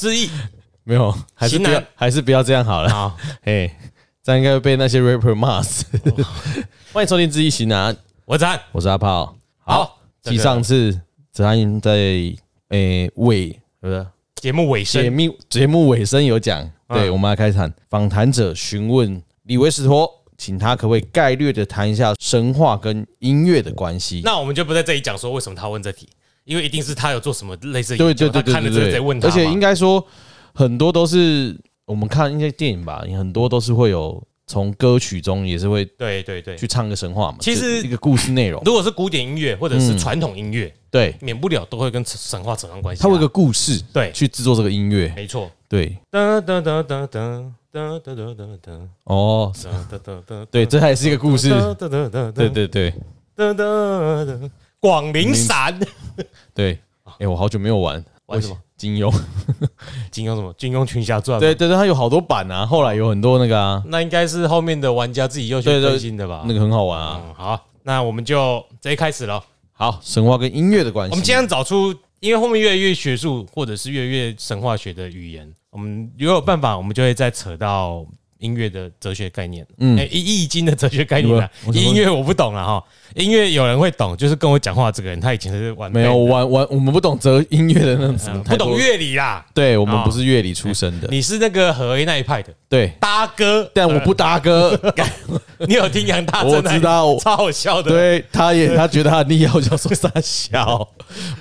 之一没有，还是不要，还是不要这样好了。好，哎，这样应该会被那些 rapper 骂死。欢迎收听《知易行难》，我是安，我是阿炮。好，继上次子安在诶尾，不是节目尾声，节目节目尾声有讲，对，我们来开场。访谈者询问李维斯托，请他可不可以概略的谈一下神话跟音乐的关系？那我们就不在这里讲说为什么他问这题。因为一定是他有做什么类似的，对对对对对,對，在问他。而且应该说很多都是我们看一些电影吧，很多都是会有从歌曲中也是会对对对去唱个神话嘛。其实一个故事内容，如果是古典音乐或者是传统音乐、对，免不了都会跟神话扯上关系、它。他有一个故事，对，去制作这个音乐，没错，对。哒哒哒哒哒。哒哒哒哒哒哦，对，这还是一个故事。哒哒哒哒，对对对。哒哒哒。广陵散，对。哎，我好久没有玩玩什么金庸，金庸什么金庸群侠传？对对对，它有好多版啊。后来有很多那个啊，那应该是后面的玩家自己又去更新的吧？那个很好玩啊。好，那我们就直接开始了。好，神话跟音乐的关系。我们今天找出，因为后面越来越学术，或者是越来越神话学的语言，我们如果有办法，我们就会再扯到。音乐的哲学概念，嗯，易易经的哲学概念啊，音乐我不懂了哈。音乐有人会懂，就是跟我讲话这个人，他以前是玩没有玩玩，我们不懂哲音乐的那种，不懂乐理啦。对，我们不是乐理出身的。你是那个何为那一派的，对，搭歌，但我不搭歌。你有听杨大正？我知道，超好笑的。对，他也他觉得他很厉害，我就说三小，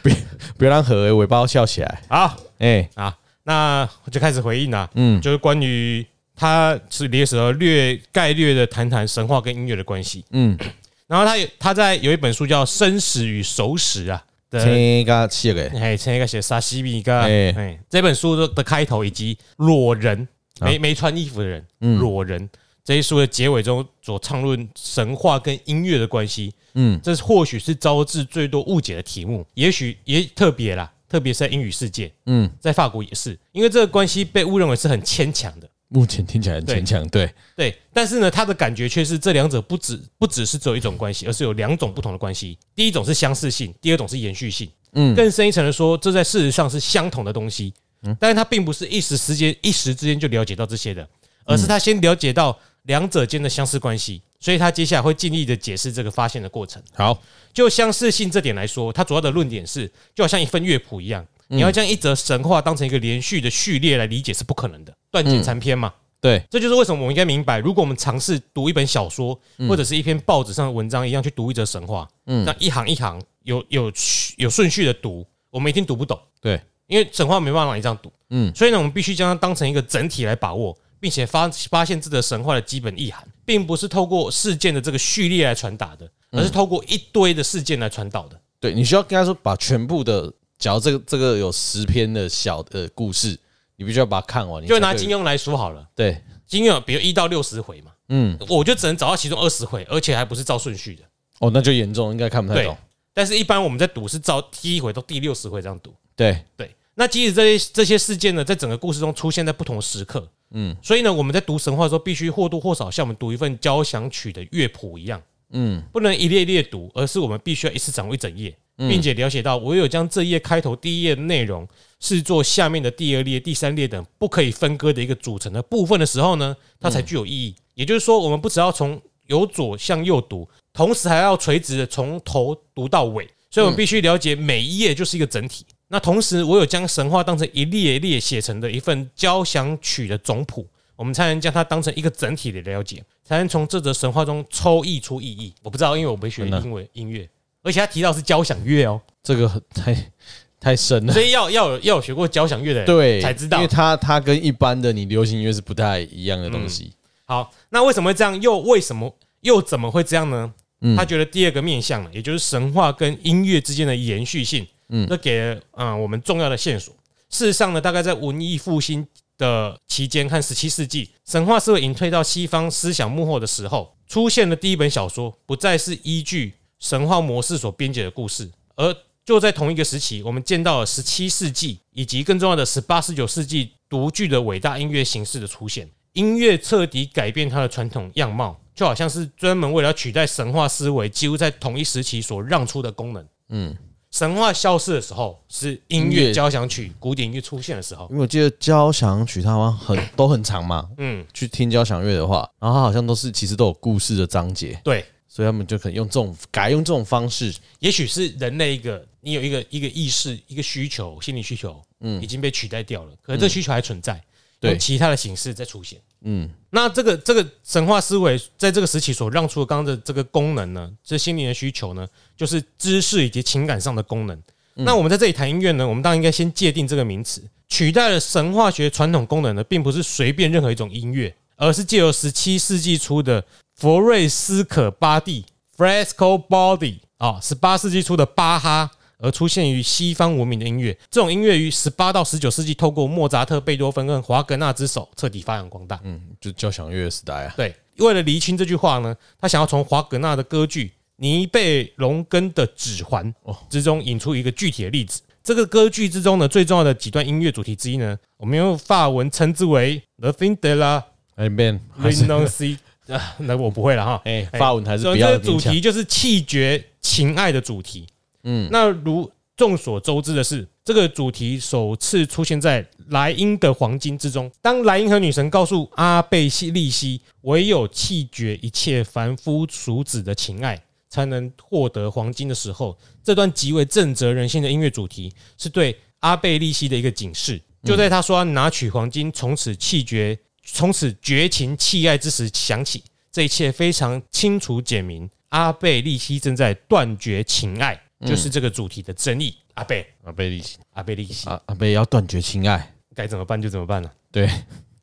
别别让何为尾巴笑起来。好，哎啊，那我就开始回应了。嗯，就是关于。他是历史上略概略的谈谈神话跟音乐的关系，嗯，然后他有他在有一本书叫《生死与熟食》啊，这个写的，哎，这个写沙西米个，哎，这本书的的开头以及裸人没没穿衣服的人，裸人。这一书的结尾中所畅论神话跟音乐的关系，嗯，这或许是招致最多误解的题目，也许也特别啦，特别是在英语世界，嗯，在法国也是，因为这个关系被误认为是很牵强的。目前听起来很牵强，对对，但是呢，他的感觉却是这两者不只不只是只有一种关系，而是有两种不同的关系。第一种是相似性，第二种是延续性。嗯，更深一层的说，这在事实上是相同的东西。嗯，但是他并不是一时时间一时之间就了解到这些的，而是他先了解到两者间的相似关系，所以他接下来会尽力的解释这个发现的过程。好，就相似性这点来说，他主要的论点是，就好像一份乐谱一样。你要将一则神话当成一个连续的序列来理解是不可能的，断简残篇嘛。对，这就是为什么我们应该明白，如果我们尝试读一本小说或者是一篇报纸上的文章一样去读一则神话，嗯，那一行一行有有有顺序的读，我们一定读不懂。对，因为神话没办法让你这样读，嗯，所以呢，我们必须将它当成一个整体来把握，并且发发现这个神话的基本意涵，并不是透过事件的这个序列来传达的，而是透过一堆的事件来传导的。对，你需要跟他说，把全部的。假如这个这个有十篇的小的故事，你必须要把它看完。就拿金庸来说好了，对，金庸比如一到六十回嘛，嗯，我就只能找到其中二十回，而且还不是照顺序的。哦，那就严重，应该看不太懂。但是，一般我们在读是照第一回到第六十回这样读。对对。那即使这些这些事件呢，在整个故事中出现在不同的时刻，嗯，所以呢，我们在读神话的时候，必须或多或少像我们读一份交响曲的乐谱一样，嗯，不能一列一列读，而是我们必须要一次掌握一整页。并且了解到，我有将这页开头第一页的内容视作下面的第二列、第三列等不可以分割的一个组成的部分的时候呢，它才具有意义。也就是说，我们不只要从由左向右读，同时还要垂直的从头读到尾。所以，我们必须了解每一页就是一个整体。那同时，我有将神话当成一列一列写成的一份交响曲的总谱，我们才能将它当成一个整体的了解，才能从这则神话中抽译出意义。我不知道，因为我没学英文音乐。而且他提到是交响乐哦，这个很太 太深了，所以要要有要有学过交响乐的人对才知道，因为它它跟一般的你流行音乐是不太一样的东西。好，那为什么会这样？又为什么又怎么会这样呢？他觉得第二个面向呢，也就是神话跟音乐之间的延续性，嗯，这给了啊我们重要的线索。事实上呢，大概在文艺复兴的期间和十七世纪，神话社会隐退到西方思想幕后的时候，出现的第一本小说，不再是依据。神话模式所编写的故事，而就在同一个时期，我们见到了十七世纪以及更重要的十八、十九世纪独具的伟大音乐形式的出现。音乐彻底改变它的传统样貌，就好像是专门为了取代神话思维，几乎在同一时期所让出的功能。嗯，神话消失的时候，是音乐交响曲、古典音乐出现的时候。因为我记得交响曲它好像很都很长嘛，嗯，去听交响乐的话，然后它好像都是其实都有故事的章节，对，所以他们就可能用这种改用这种方式，也许是人类一个你有一个一个意识、一个需求、心理需求，嗯，已经被取代掉了，可是这个需求还存在，对，其他的形式在出现。嗯，那这个这个神话思维在这个时期所让出的刚刚的这个功能呢，这心灵的需求呢，就是知识以及情感上的功能。那我们在这里谈音乐呢，我们当然应该先界定这个名词，取代了神话学传统功能呢，并不是随便任何一种音乐，而是借由十七世纪初的佛瑞斯可巴蒂 （Frescobaldi） 啊，十八世纪初的巴哈。而出现于西方文明的音乐，这种音乐于十八到十九世纪透过莫扎特、贝多芬跟华格纳之手彻底发扬光大。嗯，就交响乐时代啊。对，为了厘清这句话呢，他想要从华格纳的歌剧《尼贝龙根的指环》之中引出一个具体的例子。这个歌剧之中呢，最重要的几段音乐主题之一呢，我们用法文称之为 “the fin de la Romantique”。那我不会了哈。哎，法文还是比较。这个主题就是气绝情爱的主题。嗯，那如众所周知的是，这个主题首次出现在莱茵的黄金之中。当莱茵和女神告诉阿贝西利西，唯有弃绝一切凡夫俗子的情爱，才能获得黄金的时候，这段极为震慑人性的音乐主题，是对阿贝利西的一个警示。就在他说要拿取黄金，从此弃绝，从此绝情弃爱之时响起，这一切非常清楚简明。阿贝利西正在断绝情爱。就是这个主题的争议，阿贝阿贝利西阿贝利西阿阿贝要断绝情爱，该怎么办就怎么办了。对，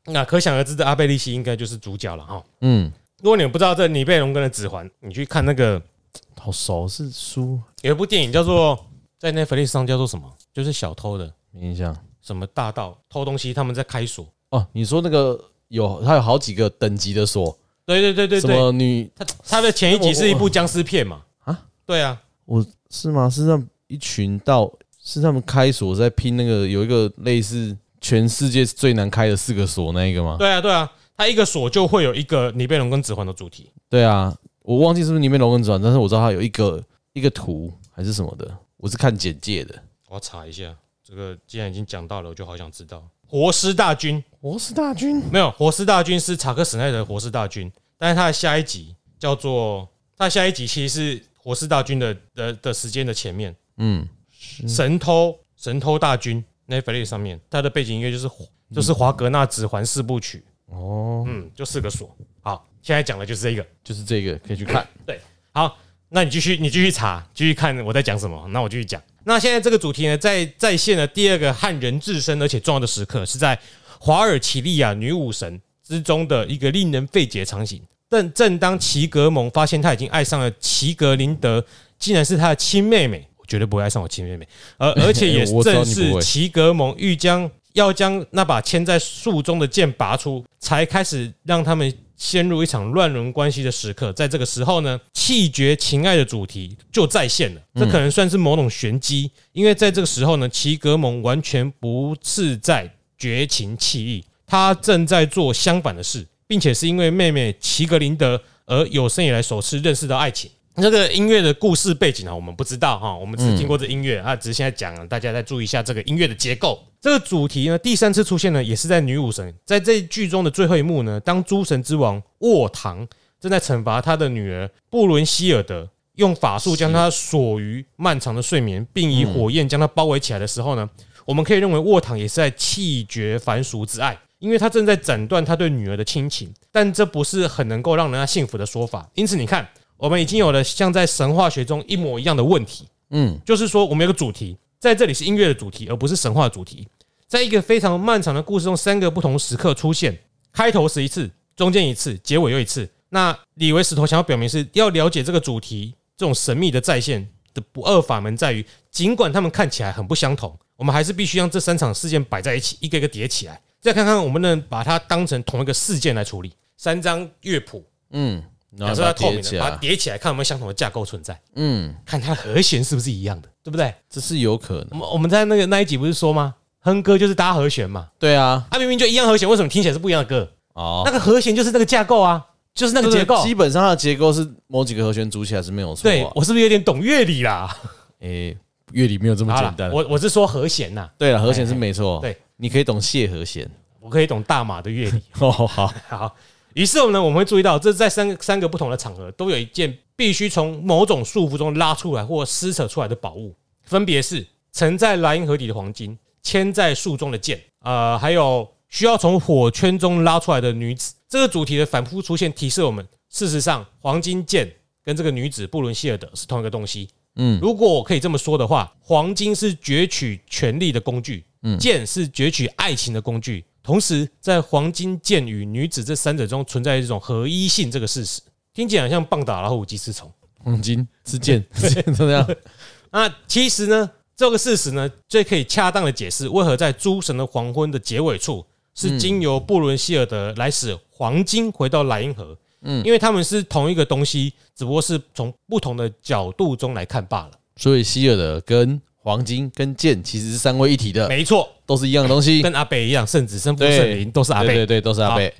那可想而知的阿贝利西应该就是主角了哈。嗯，如果你们不知道这尼贝龙根的指环，你去看那个好熟是书，有一部电影叫做在 Netflix 上叫做什么？就是小偷的没印象，什么大盗偷东西，他们在开锁哦。你说那个有他有好几个等级的锁，对对对对对。什么女？他他的前一集是一部僵尸片嘛？啊，对啊，我。是吗？是让一群到是他们开锁在拼那个有一个类似全世界最难开的四个锁那一个吗？对啊，对啊，它一个锁就会有一个尼贝龙跟指环的主题。对啊，我忘记是不是尼贝龙跟指环，但是我知道它有一个一个图还是什么的，我是看简介的。我要查一下这个，既然已经讲到了，我就好想知道活尸大军。活尸大军没有，活尸大军是查克史奈德的活尸大军，但是他的下一集叫做，他下一集其实是。活士大军的的的时间的前面，嗯，神偷神偷大军 Netflix 上面，它的背景音乐就是就是华格纳指环四部曲哦，嗯，就四个锁。好，现在讲的就是这个，就是这个可以去看。对，好，那你继续你继续查，继续看我在讲什么。那我继续讲。那现在这个主题呢，在再现的第二个汉人自身而且重要的时刻，是在华尔奇利亚女武神之中的一个令人费解的场景。但正当齐格蒙发现他已经爱上了齐格林德，竟然是他的亲妹妹，我绝对不会爱上我亲妹妹。而 而且也正是齐格蒙欲将要将那把嵌在树中的剑拔出，才开始让他们陷入一场乱伦关系的时刻。在这个时候呢，气绝情爱的主题就再现了。这可能算是某种玄机，因为在这个时候呢，齐格蒙完全不是在绝情弃义，他正在做相反的事。并且是因为妹妹齐格林德而有生以来首次认识到爱情。这个音乐的故事背景啊，我们不知道哈，我们只听过这音乐啊，只是现在讲，大家再注意一下这个音乐的结构。这个主题呢，第三次出现呢，也是在女武神在这剧中的最后一幕呢，当诸神之王沃唐正在惩罚他的女儿布伦希尔德，用法术将她锁于漫长的睡眠，并以火焰将她包围起来的时候呢，我们可以认为沃唐也是在气绝凡俗之爱。因为他正在斩断他对女儿的亲情，但这不是很能够让人家幸福的说法。因此，你看，我们已经有了像在神话学中一模一样的问题。嗯，就是说，我们有个主题在这里是音乐的主题，而不是神话的主题。在一个非常漫长的故事中，三个不同时刻出现，开头是一次，中间一次，结尾又一次。那李维石头想要表明是要了解这个主题这种神秘的再现的不二法门，在于尽管他们看起来很不相同，我们还是必须让这三场事件摆在一起，一个一个叠起来。再看看，我们能把它当成同一个事件来处理。三张乐谱，嗯，假设它透明的，把它叠起来，看有没有相同的架构存在。嗯，看它的和弦是不是一样的，对不对？这是有可能。我们我们在那个那一集不是说吗？哼歌就是搭和弦嘛。对啊，它明明就一样和弦，为什么听起来是不一样的歌？哦，那个和弦就是那个架构啊，就是那个结构。基本上它的结构是某几个和弦组起来是没有错。对，我是不是有点懂乐理啦？诶。乐理没有这么简单。我我是说和弦呐。对了，和弦是没错。对，你可以懂谢和弦，我可以懂大马的乐理。哦，好好。于是我们呢，我们会注意到，这在三三个不同的场合，都有一件必须从某种束缚中拉出来或撕扯出来的宝物，分别是沉在莱茵河底的黄金，牵在树中的剑，呃，还有需要从火圈中拉出来的女子。这个主题的反复出现，提示我们，事实上，黄金剑跟这个女子布伦希尔德是同一个东西。嗯，如果我可以这么说的话，黄金是攫取权力的工具，嗯，剑是攫取爱情的工具。同时，在黄金剑与女子这三者中存在一种合一性这个事实，听起来像棒打老虎鸡吃虫。黄金是剑，怎么样？那其实呢，这个事实呢，最可以恰当的解释为何在《诸神的黄昏》的结尾处是经由布伦希尔德来使黄金回到莱茵河。嗯，因为他们是同一个东西，只不过是从不同的角度中来看罢了。所以希尔德跟黄金跟剑其实是三位一体的，没错，都是一样的东西，跟阿北一样，圣子、圣父、圣灵都是阿北，对对，都是阿北。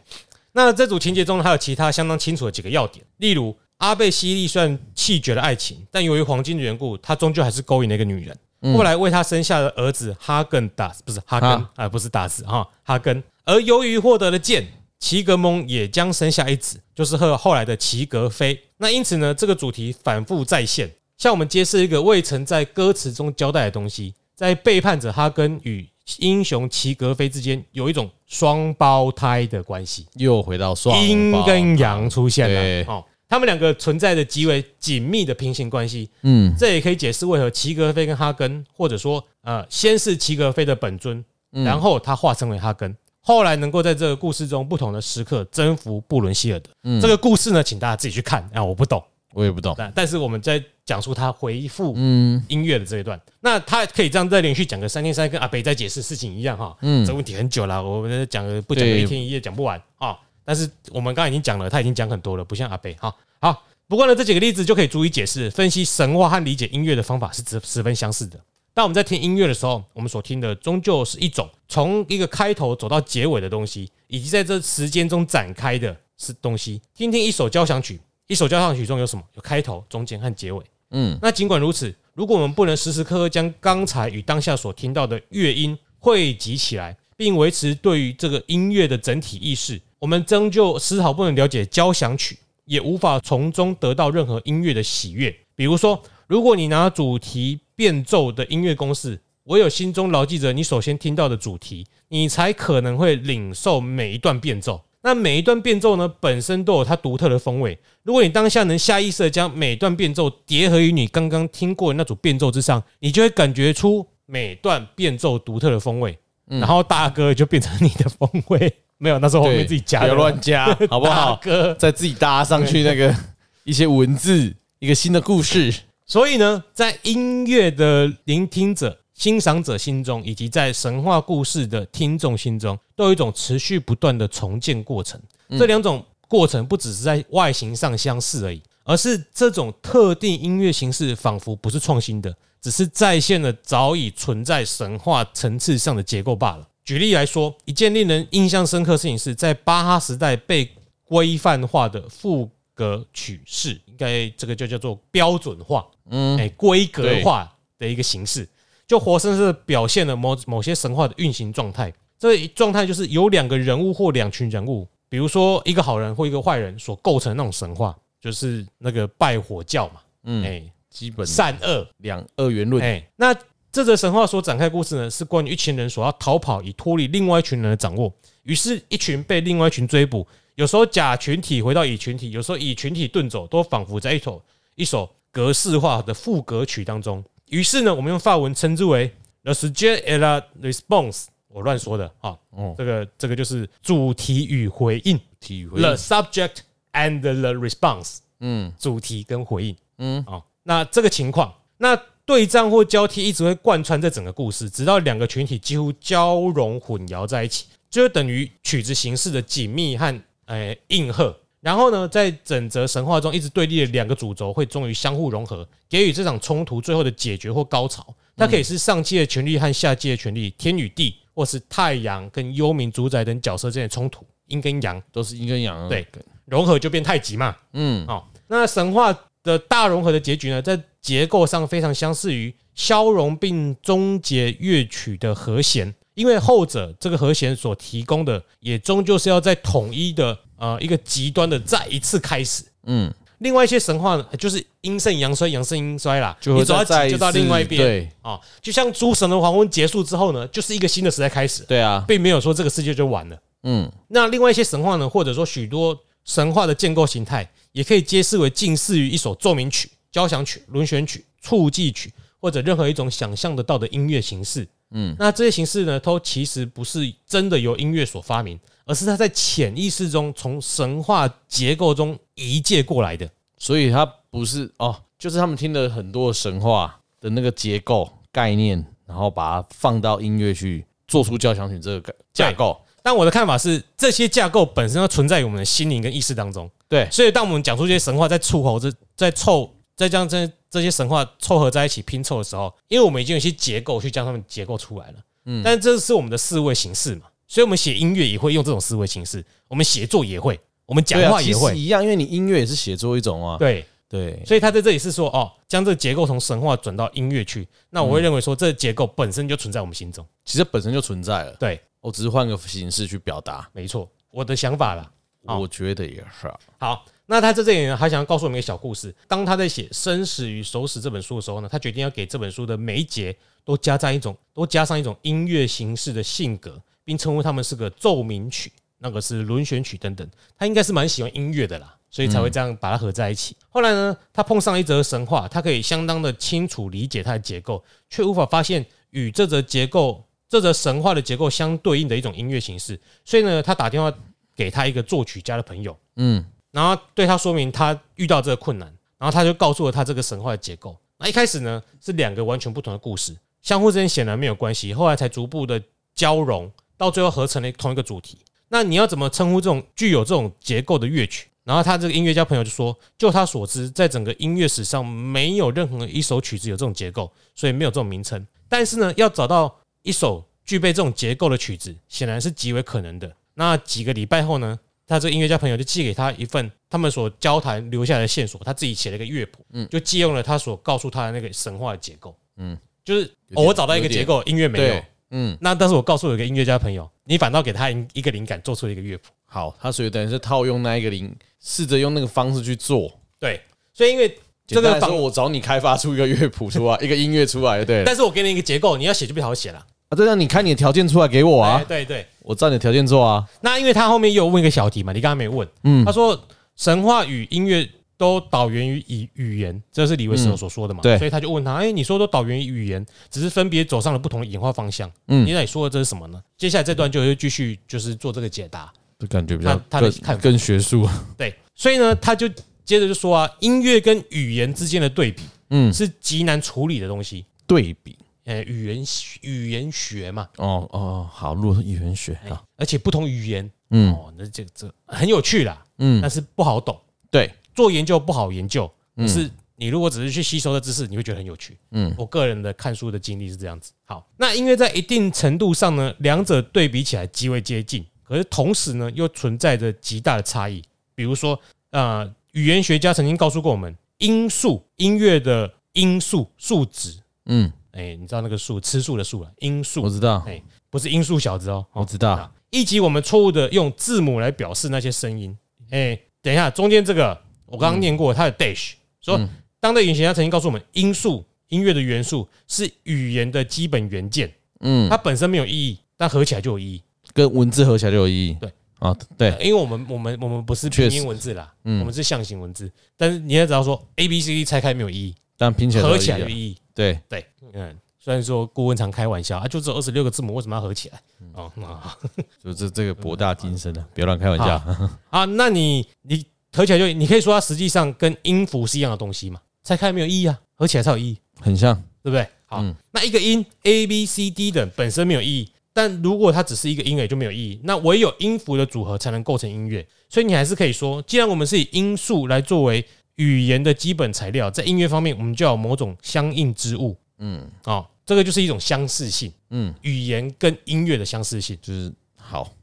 那这组情节中还有其他相当清楚的几个要点，例如阿贝西利虽然弃绝了爱情，但由于黄金的缘故，他终究还是勾引了一个女人，后来为他生下了儿子哈根达斯，不是哈根，啊，不是达斯哈，哈根。而由于获得了剑，齐格蒙也将生下一子，就是和后来的齐格飞。那因此呢，这个主题反复再现。向我们揭示一个未曾在歌词中交代的东西，在背叛者哈根与英雄齐格飞之间有一种双胞胎的关系，又回到双阴跟阳出现了。哦，他们两个存在着极为紧密的平行关系。嗯，这也可以解释为何齐格飞跟哈根，或者说呃，先是齐格飞的本尊，然后他化身为哈根，后来能够在这个故事中不同的时刻征服布伦希尔德。这个故事呢，请大家自己去看啊，我不懂。我也不懂，但但是我们在讲述他回复嗯音乐的这一段，那他可以这样再连续讲个三天三夜，跟阿北在解释事情一样哈，嗯，这问题很久了，我们讲不讲一天一夜讲不完啊。但是我们刚刚已经讲了，他已经讲很多了，不像阿北哈。好，不过呢，这几个例子就可以足以解释分析神话和理解音乐的方法是十十分相似的。当我们在听音乐的时候，我们所听的终究是一种从一个开头走到结尾的东西，以及在这时间中展开的是东西。听听一首交响曲。一首交响曲中有什么？有开头、中间和结尾。嗯，那尽管如此，如果我们不能时时刻刻将刚才与当下所听到的乐音汇集起来，并维持对于这个音乐的整体意识，我们终究丝毫不能了解交响曲，也无法从中得到任何音乐的喜悦。比如说，如果你拿主题变奏的音乐公式，唯有心中牢记着你首先听到的主题，你才可能会领受每一段变奏。那每一段变奏呢，本身都有它独特的风味。如果你当下能下意识的将每段变奏叠合于你刚刚听过的那组变奏之上，你就会感觉出每段变奏独特的风味。然后大哥就变成你的风味，没有，那时候后面自己加，不要乱加，好不好？哥再自己搭上去那个一些文字，一个新的故事。所以呢，在音乐的聆听者。欣赏者心中，以及在神话故事的听众心中，都有一种持续不断的重建过程。这两种过程不只是在外形上相似而已，而是这种特定音乐形式仿佛不是创新的，只是再现了早已存在神话层次上的结构罢了。举例来说，一件令人印象深刻的事情是在巴哈时代被规范化的赋格曲式，应该这个就叫做标准化，嗯，哎，规格化的一个形式。就活生生的表现了某某些神话的运行状态。这一状态就是由两个人物或两群人物，比如说一个好人或一个坏人所构成的那种神话，就是那个拜火教嘛。嗯，哎，基本善恶两二元论。哎，那这则神话所展开的故事呢，是关于一群人所要逃跑以脱离另外一群人的掌握。于是，一群被另外一群追捕，有时候甲群体回到乙群体，有时候乙群体遁走，都仿佛在一首一首格式化的副歌曲当中。于是呢，我们用法文称之为 the subject et la response。我乱说的啊，哦，这个这个就是主题与回应，the subject and the response。嗯，主题跟回应，嗯，啊，那这个情况，那对仗或交替一直会贯穿这整个故事，直到两个群体几乎交融混淆在一起，就等于曲子形式的紧密和诶应和。然后呢，在整则神话中一直对立的两个主轴会终于相互融合，给予这场冲突最后的解决或高潮。它可以是上界的权力和下界的权力，天与地，或是太阳跟幽冥主宰等角色之间的冲突，阴跟阳都是阴跟阳。对，融合就变太极嘛。嗯，好，那神话的大融合的结局呢，在结构上非常相似于消融并终结乐曲的和弦，因为后者这个和弦所提供的，也终究是要在统一的呃一个极端的再一次开始。嗯，另外一些神话就是阴盛阳衰，阳盛阴衰啦，你走到极就到另外一边。对啊，就像诸神的黄昏结束之后呢，就是一个新的时代开始。对啊，并没有说这个世界就完了。嗯，那另外一些神话呢，或者说许多神话的建构形态，也可以揭示为近似于一首奏鸣曲。交响曲、轮旋曲、促记曲，或者任何一种想象得到的音乐形式，嗯，那这些形式呢，都其实不是真的由音乐所发明，而是他在潜意识中从神话结构中移借过来的。所以他不是哦，就是他们听了很多神话的那个结构概念，然后把它放到音乐去做出交响曲这个架构。但我的看法是，这些架构本身要存在于我们的心灵跟意识当中。对，所以当我们讲出这些神话在触合、在凑。再将这这些神话凑合在一起拼凑的时候，因为我们已经有一些结构去将它们结构出来了，嗯，但这是我们的思维形式嘛，所以我们写音乐也会用这种思维形式，我们写作也会，我们讲话也会。一样，因为你音乐也是写作一种啊，对。对，所以他在这里是说哦，将这个结构从神话转到音乐去，那我会认为说这个结构本身就存在我们心中，其实本身就存在了，对，我只是换个形式去表达，没错，我的想法啦，我觉得也是好。那他在这里呢，还想要告诉我们一个小故事。当他在写《生死与熟死》这本书的时候呢，他决定要给这本书的每一节都加上一种，都加上一种音乐形式的性格，并称呼他们是个奏鸣曲，那个是轮旋曲等等。他应该是蛮喜欢音乐的啦，所以才会这样把它合在一起。后来呢，他碰上一则神话，他可以相当的清楚理解它的结构，却无法发现与这则结构、这则神话的结构相对应的一种音乐形式。所以呢，他打电话给他一个作曲家的朋友，嗯。然后对他说明他遇到这个困难，然后他就告诉了他这个神话的结构。那一开始呢，是两个完全不同的故事，相互之间显然没有关系，后来才逐步的交融，到最后合成了同一个主题。那你要怎么称呼这种具有这种结构的乐曲？然后他这个音乐家朋友就说，就他所知，在整个音乐史上没有任何一首曲子有这种结构，所以没有这种名称。但是呢，要找到一首具备这种结构的曲子，显然是极为可能的。那几个礼拜后呢？他这个音乐家朋友就寄给他一份他们所交谈留下来的线索，他自己写了一个乐谱，嗯，就借用了他所告诉他的那个神话的结构，嗯，就是我找到一个结构，音乐没有，嗯，那但是我告诉我一个音乐家朋友，你反倒给他一个灵感，做出了一个乐谱。好，他所以等于是套用那一个灵，试着用那个方式去做，对，所以因为这个说我找你开发出一个乐谱出来，一个音乐出来，对，但是我给你一个结构，你要写就不好写了。啊，对啊，你看你的条件出来给我啊！对对，我照你的条件做啊。那因为他后面又有问一个小题嘛，你刚刚没问。嗯，他说神话与音乐都导源于语语言，这是李维斯所说的嘛？对，所以他就问他，哎，你说都导源于语言，只是分别走上了不同的演化方向。嗯，你那你说的这是什么呢？接下来这段就会继续就是做这个解答，就感觉比较他的看更学术。对，所以呢，他就接着就说啊，音乐跟语言之间的对比，嗯，是极难处理的东西。对比。呃，语言语言学嘛，哦哦，好，录语言学啊，而且不同语言，嗯，哦，那这这很有趣啦，嗯，但是不好懂，对，做研究不好研究，可是你如果只是去吸收的知识，你会觉得很有趣，嗯，我个人的看书的经历是这样子。好，那因为在一定程度上呢，两者对比起来极为接近，可是同时呢，又存在着极大的差异。比如说，呃，语言学家曾经告诉过我们，音素音乐的音素数值，嗯。哎，你知道那个数吃素的素啊？音素我知道。哎，不是音素小子哦，我知道。以及我们错误的用字母来表示那些声音。哎，等一下，中间这个我刚刚念过，它的 dash 说，当代语言学家曾经告诉我们，音素音乐的元素是语言的基本元件。嗯，它本身没有意义，但合起来就有意义，跟文字合起来就有意义。对啊，对，因为我们我们我们不是拼音文字啦，我们是象形文字。但是你也知道说，A B C D 拆开没有意义，但拼起来合起来有意义。对对，嗯，虽然说顾问常开玩笑啊，就这二十六个字母为什么要合起来？哦，就这这个博大精深的，别乱开玩笑啊。那你你合起来就，你可以说它实际上跟音符是一样的东西嘛？拆开没有意义啊，合起来才有意义，很像，对不对？好，那一个音 A B C D 等本身没有意义，但如果它只是一个音也就没有意义。那唯有音符的组合才能构成音乐，所以你还是可以说，既然我们是以音素来作为。语言的基本材料，在音乐方面，我们就有某种相应之物。嗯，哦，这个就是一种相似性。嗯，语言跟音乐的相似性，就是好好。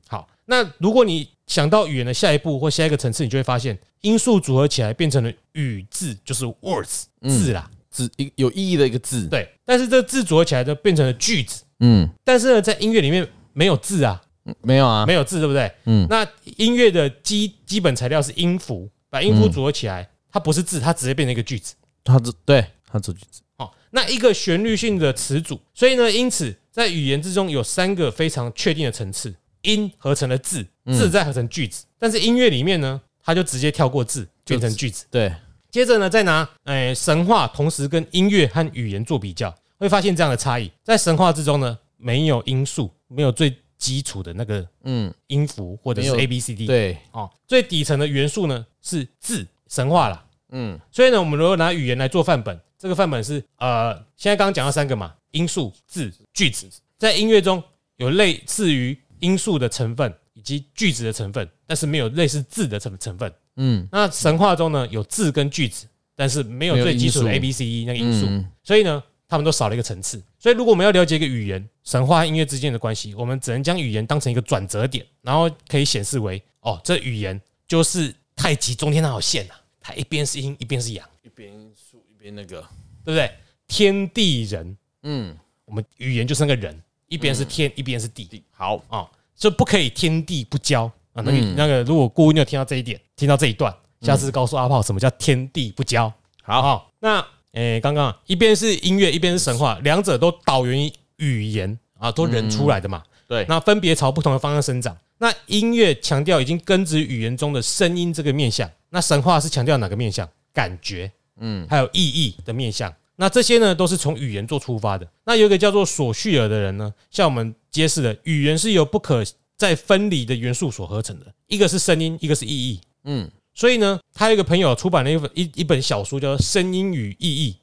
那如果你想到语言的下一步或下一个层次，你就会发现，音素组合起来变成了语字，就是 words 字啦，字一有意义的一个字。对，但是这个字组合起来就变成了句子。嗯，但是呢，在音乐里面没有字啊，没有啊，没有字，对不对？嗯，那音乐的基基本材料是音符，把音符组合起来，它不是字，它直接变成一个句子。它这对它这句子。哦，那一个旋律性的词组，所以呢，因此在语言之中有三个非常确定的层次：音合成了字，字再合成句子。但是音乐里面呢，它就直接跳过字，变成句子。对，接着呢，再拿诶神话，同时跟音乐和语言做比较，会发现这样的差异。在神话之中呢，没有音素，没有最基础的那个嗯音符或者是 A B C D。对，哦，最底层的元素呢是字，神话啦。嗯，所以呢，我们如果拿语言来做范本，这个范本是呃，现在刚刚讲到三个嘛，音素、字、句子，在音乐中有类似于音素的成分。以及句子的成分，但是没有类似字的成成分。嗯，那神话中呢，有字跟句子，但是没有最基础的 A B C E 那个因素，所以呢，他们都少了一个层次。所以如果我们要了解一个语言，神话和音乐之间的关系，我们只能将语言当成一个转折点，然后可以显示为哦，这语言就是太极中间那条线啊，它一边是阴，一边是阳，一边竖，一边那个，对不对？天地人，嗯，我们语言就是那个人，一边是天，一边是地。好啊。就不可以天地不交啊！那个那个，如果顾问你有听到这一点，听到这一段，下次告诉阿炮什么叫天地不交。好好，那诶，刚刚一边是音乐，一边是神话，两者都导源于语言啊，都人出来的嘛。对，那分别朝不同的方向生长。那音乐强调已经根植语言中的声音这个面向，那神话是强调哪个面向？感觉，嗯，还有意义的面向。那这些呢，都是从语言做出发的。那有一个叫做索绪尔的人呢，向我们揭示了语言是由不可再分离的元素所合成的，一个是声音，一个是意义。嗯，所以呢，他有一个朋友出版了一本一一本小书，叫做《声音与意义》，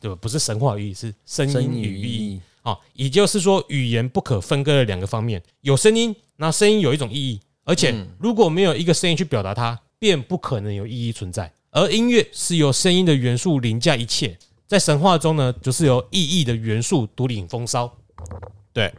对吧？不是神话语义，是声音与意义啊。也就是说，语言不可分割的两个方面，有声音，那声音有一种意义，而且如果没有一个声音去表达它，便不可能有意义存在。而音乐是由声音的元素凌驾一切，在神话中呢，就是由意义的元素独领风骚。对，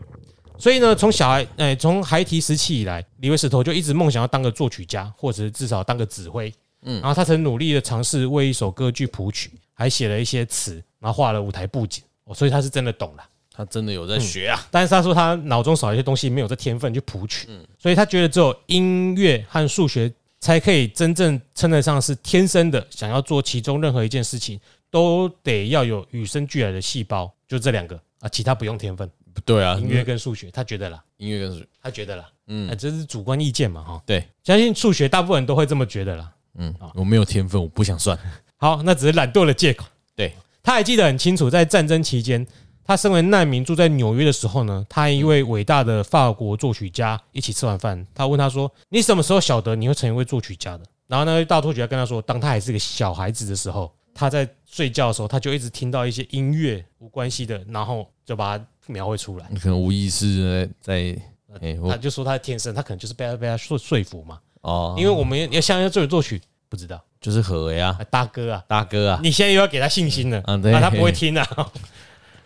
所以呢，从小孩哎，从孩提时期以来，李维史头就一直梦想要当个作曲家，或者是至少当个指挥。嗯，然后他曾努力的尝试为一首歌剧谱曲，还写了一些词，然后画了舞台布景。哦，所以他是真的懂了，他真的有在学啊。但是他说他脑中少一些东西，没有这天分去谱曲。嗯，所以他觉得只有音乐和数学。才可以真正称得上是天生的，想要做其中任何一件事情，都得要有与生俱来的细胞，就这两个。啊，其他不用天分。不对啊，音乐跟数学，他觉得啦，音乐跟数学，他觉得啦，嗯，这是主观意见嘛，哈，对，相信数学大部分人都会这么觉得啦，嗯，我没有天分，我不想算，好，那只是懒惰的借口。对，他还记得很清楚，在战争期间。他身为难民住在纽约的时候呢，他一位伟大的法国作曲家一起吃完饭。他问他说：“你什么时候晓得你会成为作曲家的？”然后那位大作曲家跟他说：“当他还是个小孩子的时候，他在睡觉的时候，他就一直听到一些音乐无关系的，然后就把它描绘出来。你可能无意识在，他就说他的天生，他可能就是被他被他说说服嘛。哦，因为我们要像要作曲作曲，不知道就是何为啊，大哥啊，大哥啊，你现在又要给他信心了，啊他不会听啊。”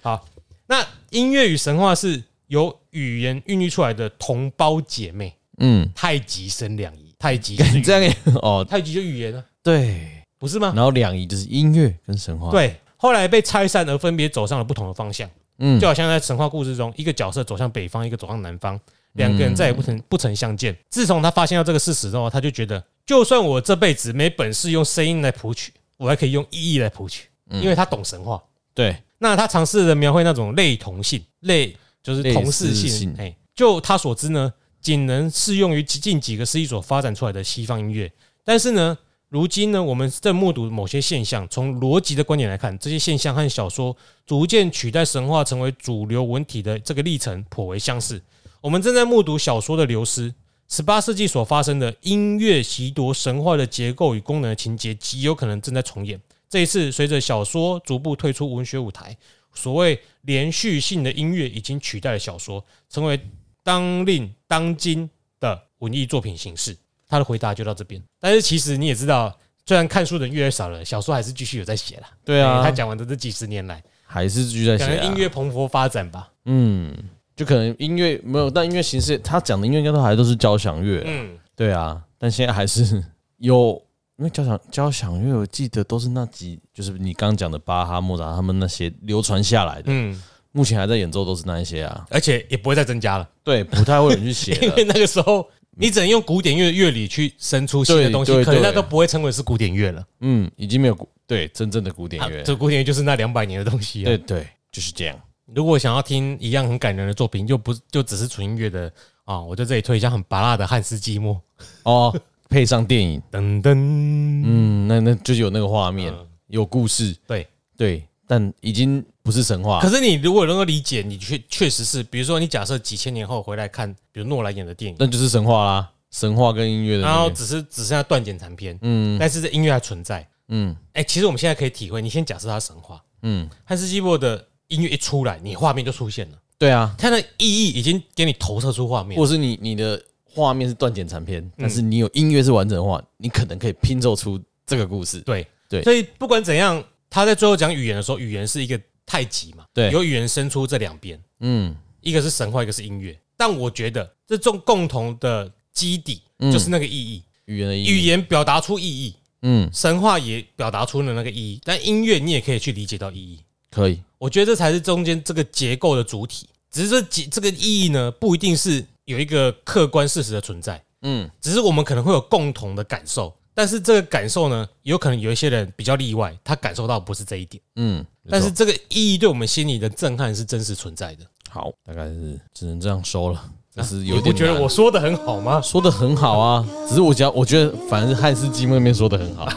好，那音乐与神话是由语言孕育出来的同胞姐妹。嗯，太极生两仪，太极这样哦，太极就语言啊，对，不是吗？然后两仪就是音乐跟神话，对。后来被拆散而分别走上了不同的方向。嗯，就好像在神话故事中，一个角色走向北方，一个走向南方，两个人再也不曾不曾相见。自从他发现到这个事实之后，他就觉得，就算我这辈子没本事用声音来谱曲，我还可以用意义来谱曲，因为他懂神话。对。那他尝试着描绘那种类同性、类就是同事性，哎，就他所知呢，仅能适用于近几个世纪所发展出来的西方音乐。但是呢，如今呢，我们正目睹某些现象。从逻辑的观点来看，这些现象和小说逐渐取代神话成为主流文体的这个历程颇为相似。我们正在目睹小说的流失。十八世纪所发生的音乐袭夺神话的结构与功能的情节，极有可能正在重演。这一次，随着小说逐步退出文学舞台，所谓连续性的音乐已经取代了小说，成为当令当今的文艺作品形式。他的回答就到这边。但是其实你也知道，虽然看书的人越来越少了，小说还是继续有在写了。对啊，他讲完的这几十年来，还是继续在写。可能音乐蓬勃发展吧。嗯，就可能音乐没有，但音乐形式他讲的音乐应该都还都是交响乐。嗯，对啊，但现在还是。有，因为交响交响乐，我记得都是那几，就是你刚刚讲的巴哈、莫扎他们那些流传下来的。嗯，目前还在演奏都是那一些啊，而且也不会再增加了。对，不太会有人去写，因为那个时候你只能用古典乐乐理去生出新的东西，可能那都不会称为是古典乐了。嗯，已经没有古对真正的古典乐，这古典乐就是那两百年的东西。对对，就是这样。如果想要听一样很感人的作品，就不就只是纯音乐的啊，我在这里推一下很拔辣的汉斯季默哦，配上电影。噔噔，嗯，那那就有那个画面，有故事，对。对，但已经不是神话。可是你如果能够理解，你确确实是，比如说你假设几千年后回来看，比如诺兰演的电影，那就是神话啦，神话跟音乐的，然后只是只剩下断简残篇，嗯，但是这音乐还存在，嗯，哎，其实我们现在可以体会，你先假设它神话，嗯，汉斯季伯的。音乐一出来，你画面就出现了。对啊，它的意义已经给你投射出画面，或是你你的画面是断简残篇，但是你有音乐是完整的话，你可能可以拼凑出这个故事。对。对，所以不管怎样，他在最后讲语言的时候，语言是一个太极嘛，对，有语言生出这两边，嗯，一个是神话，一个是音乐。但我觉得这种共同的基底就是那个意义，语言的意义，语言表达出意义，嗯，神话也表达出了那个意义，但音乐你也可以去理解到意义。可以，我觉得这才是中间这个结构的主体。只是这结这个意义呢，不一定是有一个客观事实的存在。嗯，只是我们可能会有共同的感受，但是这个感受呢，有可能有一些人比较例外，他感受到不是这一点。嗯，但是这个意义对我们心里的震撼是真实存在的。好，大概是只能这样收了。但是有点，觉得我说的很好吗？说的很好啊，只是我讲，我觉得反正是汉斯季默那边说的很好。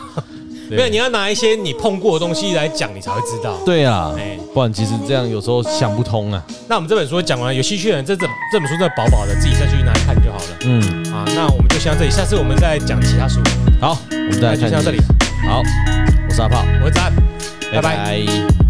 没有，你要拿一些你碰过的东西来讲，你才会知道。对啊，哎，不然其实这样有时候想不通啊。那我们这本书讲完，有兴趣的人，这这这本书再薄薄的，自己再去拿来看就好了。嗯，啊，那我们就先到这里，下次我们再讲其他书。好，我们再来看。就先到这里。好，我是阿炮，我是詹，拜拜。